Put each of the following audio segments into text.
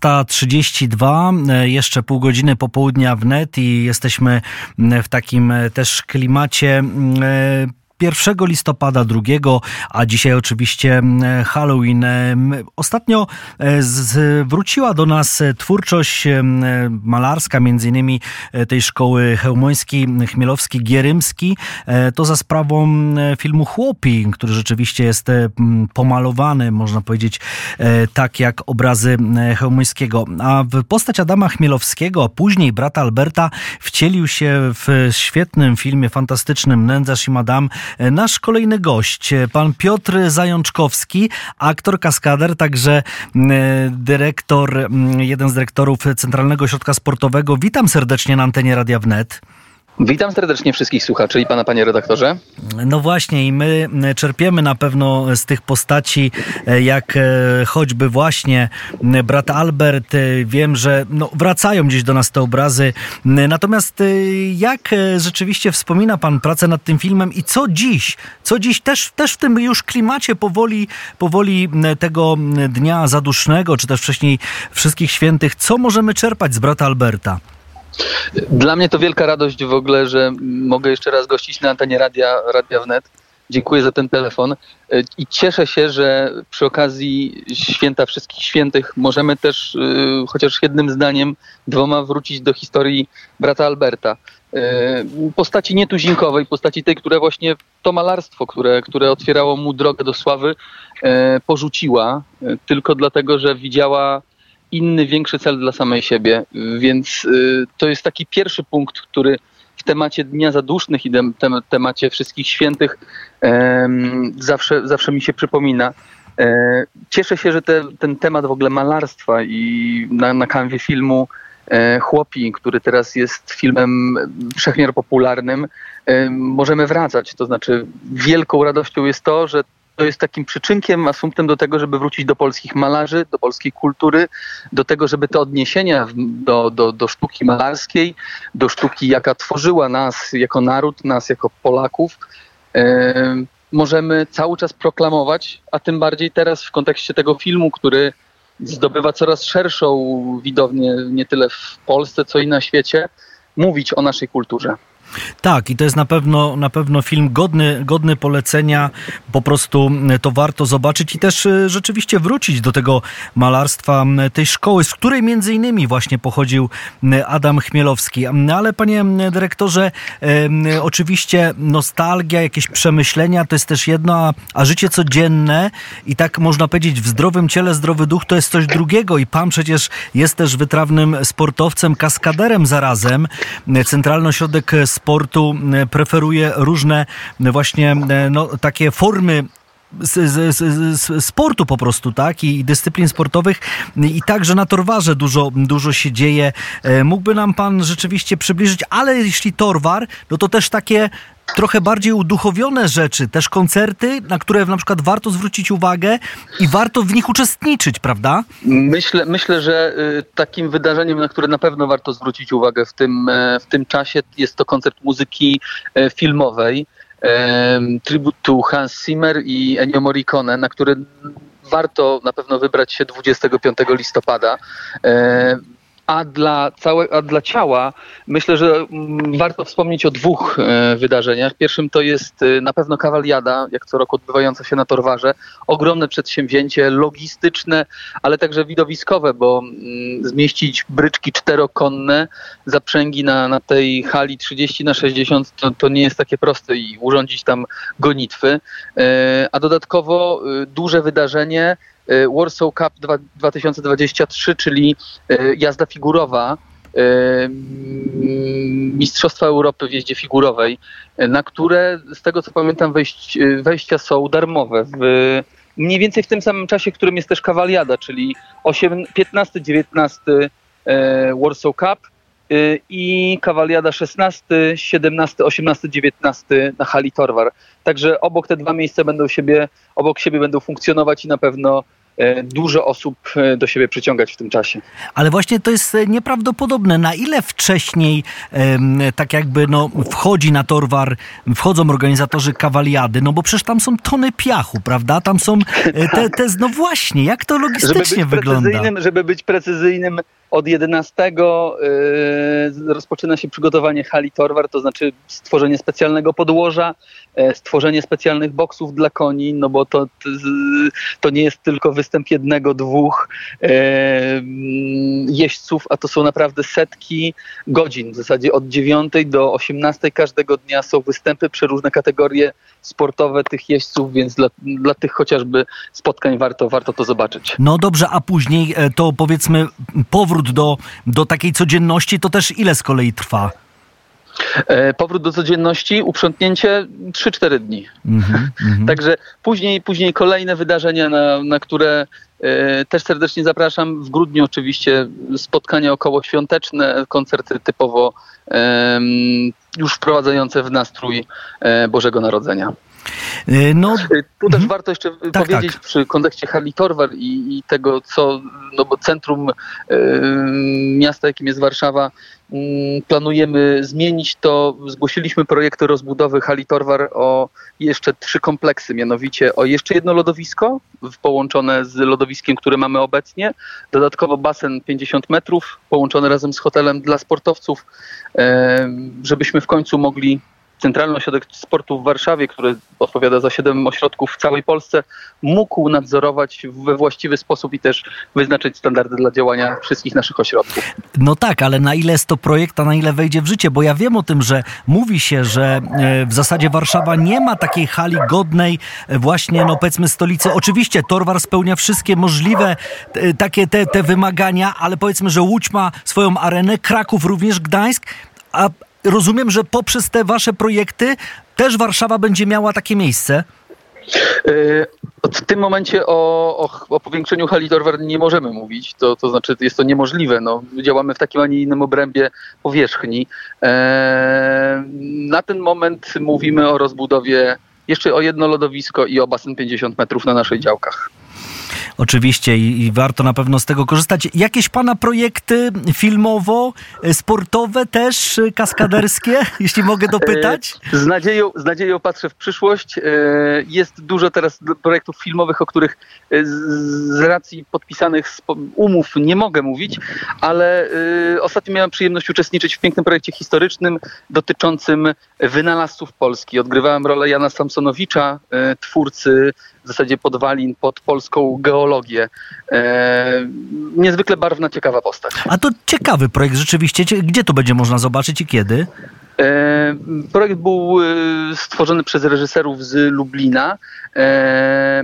19.32, e, jeszcze pół godziny popołudnia wnet i jesteśmy w takim też klimacie 1 listopada, 2, a dzisiaj oczywiście mm, Halloween. Ostatnio e, zwróciła do nas twórczość malarska, między innymi e, tej szkoły Chełmoński, Chmielowski, Gierymski. E, to za sprawą filmu Chłopi, który rzeczywiście jest pomalowany, można powiedzieć, tak jak obrazy Chełmońskiego. A postać Adama Chmielowskiego, a później brata Alberta wcielił się w świetnym filmie, fantastycznym Nędzarz i Madame Nasz kolejny gość, pan Piotr Zajączkowski, aktor, kaskader, także dyrektor, jeden z dyrektorów Centralnego Ośrodka Sportowego. Witam serdecznie na antenie Radia Wnet. Witam serdecznie wszystkich słuchaczy i pana, panie redaktorze. No właśnie, i my czerpiemy na pewno z tych postaci, e, jak e, choćby właśnie brat Albert. E, wiem, że no, wracają gdzieś do nas te obrazy. Natomiast jak rzeczywiście wspomina pan pracę nad tym filmem i co dziś, co dziś też, też w tym już klimacie powoli, powoli tego dnia zadusznego, czy też wcześniej wszystkich świętych, co możemy czerpać z brata Alberta? Dla mnie to wielka radość w ogóle, że mogę jeszcze raz gościć na antenie Radia, Radia Wnet. Dziękuję za ten telefon i cieszę się, że przy okazji Święta Wszystkich Świętych możemy też y, chociaż jednym zdaniem, dwoma wrócić do historii brata Alberta. Y, postaci nietuzinkowej, postaci tej, która właśnie to malarstwo, które, które otwierało mu drogę do sławy, y, porzuciła tylko dlatego, że widziała inny, większy cel dla samej siebie. Więc y, to jest taki pierwszy punkt, który w temacie Dnia Zadusznych i tem, temacie Wszystkich Świętych zawsze, zawsze mi się przypomina. E, cieszę się, że te, ten temat w ogóle malarstwa i na, na kanwie filmu e, Chłopi, który teraz jest filmem wszechmiar popularnym, e, możemy wracać. To znaczy wielką radością jest to, że to jest takim przyczynkiem, asumptem do tego, żeby wrócić do polskich malarzy, do polskiej kultury, do tego, żeby te odniesienia do, do, do sztuki malarskiej, do sztuki, jaka tworzyła nas jako naród, nas jako Polaków, e, możemy cały czas proklamować, a tym bardziej teraz w kontekście tego filmu, który zdobywa coraz szerszą widownię, nie tyle w Polsce, co i na świecie, mówić o naszej kulturze. Tak, i to jest na pewno, na pewno film godny, godny polecenia. Po prostu to warto zobaczyć i też e, rzeczywiście wrócić do tego malarstwa tej szkoły, z której między innymi właśnie pochodził Adam Chmielowski. Ale panie dyrektorze, e, oczywiście nostalgia, jakieś przemyślenia to jest też jedno, a, życie codzienne i tak można powiedzieć w zdrowym ciele zdrowy duch to jest coś drugiego i pan przecież jest też wytrawnym sportowcem, kaskaderem zarazem. Centralny Ośrodek sportu e, preferuje różne e, właśnie e, no, takie formy z, z, z, sportu po prostu, tak? I, dyscyplin sportowych. I także na Torwarze dużo, dużo się dzieje. Mógłby nam pan rzeczywiście przybliżyć, ale jeśli Torwar, no to też takie trochę bardziej uduchowione rzeczy, też koncerty, na które na przykład warto zwrócić uwagę i warto w nich uczestniczyć, prawda? Myślę, myślę że y, takim wydarzeniem, na które na pewno warto zwrócić uwagę w tym, e, w tym czasie, jest to koncert muzyki e, filmowej. Tribute to Hans Zimmer i Ennio Morricone, na który warto na pewno wybrać się 25 listopada. A dla, całe, a dla ciała myślę, że mm, warto wspomnieć o dwóch e, wydarzeniach. Pierwszym to jest e, na pewno kawaliada, jak co roku odbywająca się na Torwarze. Ogromne przedsięwzięcie logistyczne, ale także widowiskowe, bo mm, zmieścić bryczki czterokonne, zaprzęgi na, na tej hali 30 na 60 to, to nie jest takie proste i urządzić tam gonitwy. E, a dodatkowo duże wydarzenie, Warsaw Cup 2023, czyli e, jazda figurowa, e, Mistrzostwa Europy w jeździe figurowej, na które z tego co pamiętam wejść, wejścia są darmowe. W, mniej więcej w tym samym czasie, w którym jest też kawaliada, czyli 15-19 Warsaw Cup i kawaliada 16, 17, 18, 19 na hali Torwar. Także obok te dwa miejsca będą siebie, obok siebie będą funkcjonować i na pewno e, dużo osób e, do siebie przyciągać w tym czasie. Ale właśnie to jest nieprawdopodobne. Na ile wcześniej tak jakby no, wchodzi na Torwar, wchodzą organizatorzy kawaliady, no bo przecież tam są tony piachu, prawda? Tam są te, te no właśnie, jak to logistycznie żeby wygląda? Żeby być precyzyjnym, od 11 y, rozpoczyna się przygotowanie hali Torwar, to znaczy stworzenie specjalnego podłoża, e, stworzenie specjalnych boksów dla koni, no bo to, to nie jest tylko występ jednego, dwóch e, jeźdźców, a to są naprawdę setki godzin. W zasadzie od 9 do 18 każdego dnia są występy, przeróżne kategorie sportowe tych jeźdźców, więc dla, dla tych chociażby spotkań warto, warto to zobaczyć. No dobrze, a później e, to powiedzmy powrót do, do takiej codzienności to też ile z kolei trwa? E, powrót do codzienności, uprzątnięcie 3-4 dni. Mm -hmm, Także później, później kolejne wydarzenia, na, na które e, też serdecznie zapraszam. W grudniu oczywiście spotkania około świąteczne, koncerty typowo już wprowadzające w nastrój e, Bożego Narodzenia. No, tu też mhm. warto jeszcze tak, powiedzieć tak. przy kontekście Harley Torwar i, i, tego, co, no bo centrum y, miasta, jakim jest Warszawa, y, planujemy zmienić, to zgłosiliśmy projekty rozbudowy Hali Torwar o jeszcze trzy kompleksy, mianowicie o jeszcze jedno lodowisko połączone z lodowiskiem, które mamy obecnie, dodatkowo basen 50 metrów połączony razem z hotelem dla sportowców, y, żebyśmy w końcu mogli Centralny Ośrodek Sportu w Warszawie, który odpowiada za siedem ośrodków w całej Polsce, mógł nadzorować we właściwy sposób i też wyznaczyć standardy dla działania wszystkich naszych ośrodków. No tak, ale na ile jest to projekt, a na ile wejdzie w życie? Bo ja wiem o tym, że mówi się, że e, w zasadzie Warszawa nie ma takiej hali godnej e, właśnie, no powiedzmy, stolicy. Oczywiście Torwar spełnia wszystkie możliwe e, takie te, te wymagania, ale powiedzmy, że Łódź ma swoją arenę, Kraków również, Gdańsk, a, rozumiem, że poprzez te wasze projekty też Warszawa będzie miała takie miejsce? E, w tym momencie o, o, o, powiększeniu hali Dorwar nie możemy mówić, to, to znaczy jest to niemożliwe. No, działamy w takim, a nie innym obrębie powierzchni. E, na ten moment mówimy o rozbudowie jeszcze o jedno lodowisko i o basen 50 metrów na naszych działkach. Oczywiście i, i, warto na pewno z tego korzystać. Jakieś pana projekty filmowo, e, sportowe też, e, kaskaderskie, jeśli mogę dopytać? E, z nadzieją, z nadzieją patrzę w przyszłość. Jest dużo teraz projektów filmowych, o których z racji podpisanych umów nie mogę mówić, ale ostatnio miałem przyjemność uczestniczyć w pięknym projekcie historycznym dotyczącym wynalazców Polski. Odgrywałem rolę Jana Samsonowicza, twórcy w zasadzie podwalin pod polską geologię. E, niezwykle barwna, ciekawa postać. A to ciekawy projekt rzeczywiście. Gdzie to będzie można zobaczyć i kiedy? E, projekt był e, stworzony przez reżyserów z Lublina,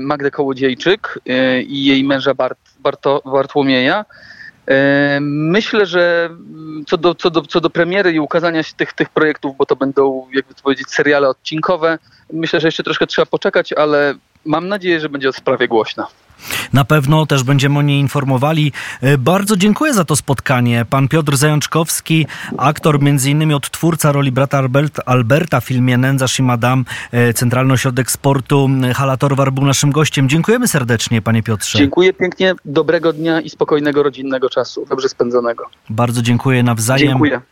Magdę Kołodziejczyk i jej męża Bart, Barto, Bartłomieja. Myślę, że co do, co, do, co do premiery i ukazania się tych, tych projektów, bo to będą, jakby to powiedzieć, seriale odcinkowe, myślę, że jeszcze troszkę trzeba poczekać, ale mam nadzieję, że będzie o sprawie głośna. Na pewno też będziemy o niej informowali. E, bardzo dziękuję za to spotkanie. Pan Piotr Zajączkowski, aktor innymi odtwórca roli brata Alberta w filmie Nędzarz i Madame, e, Centralny Ośrodek Sportu Hala Torwar był naszym gościem. Dziękujemy serdecznie, panie Piotrze. Dziękuję pięknie, dobrego dnia i spokojnego rodzinnego czasu, dobrze spędzonego. Bardzo dziękuję nawzajem. Dziękuję.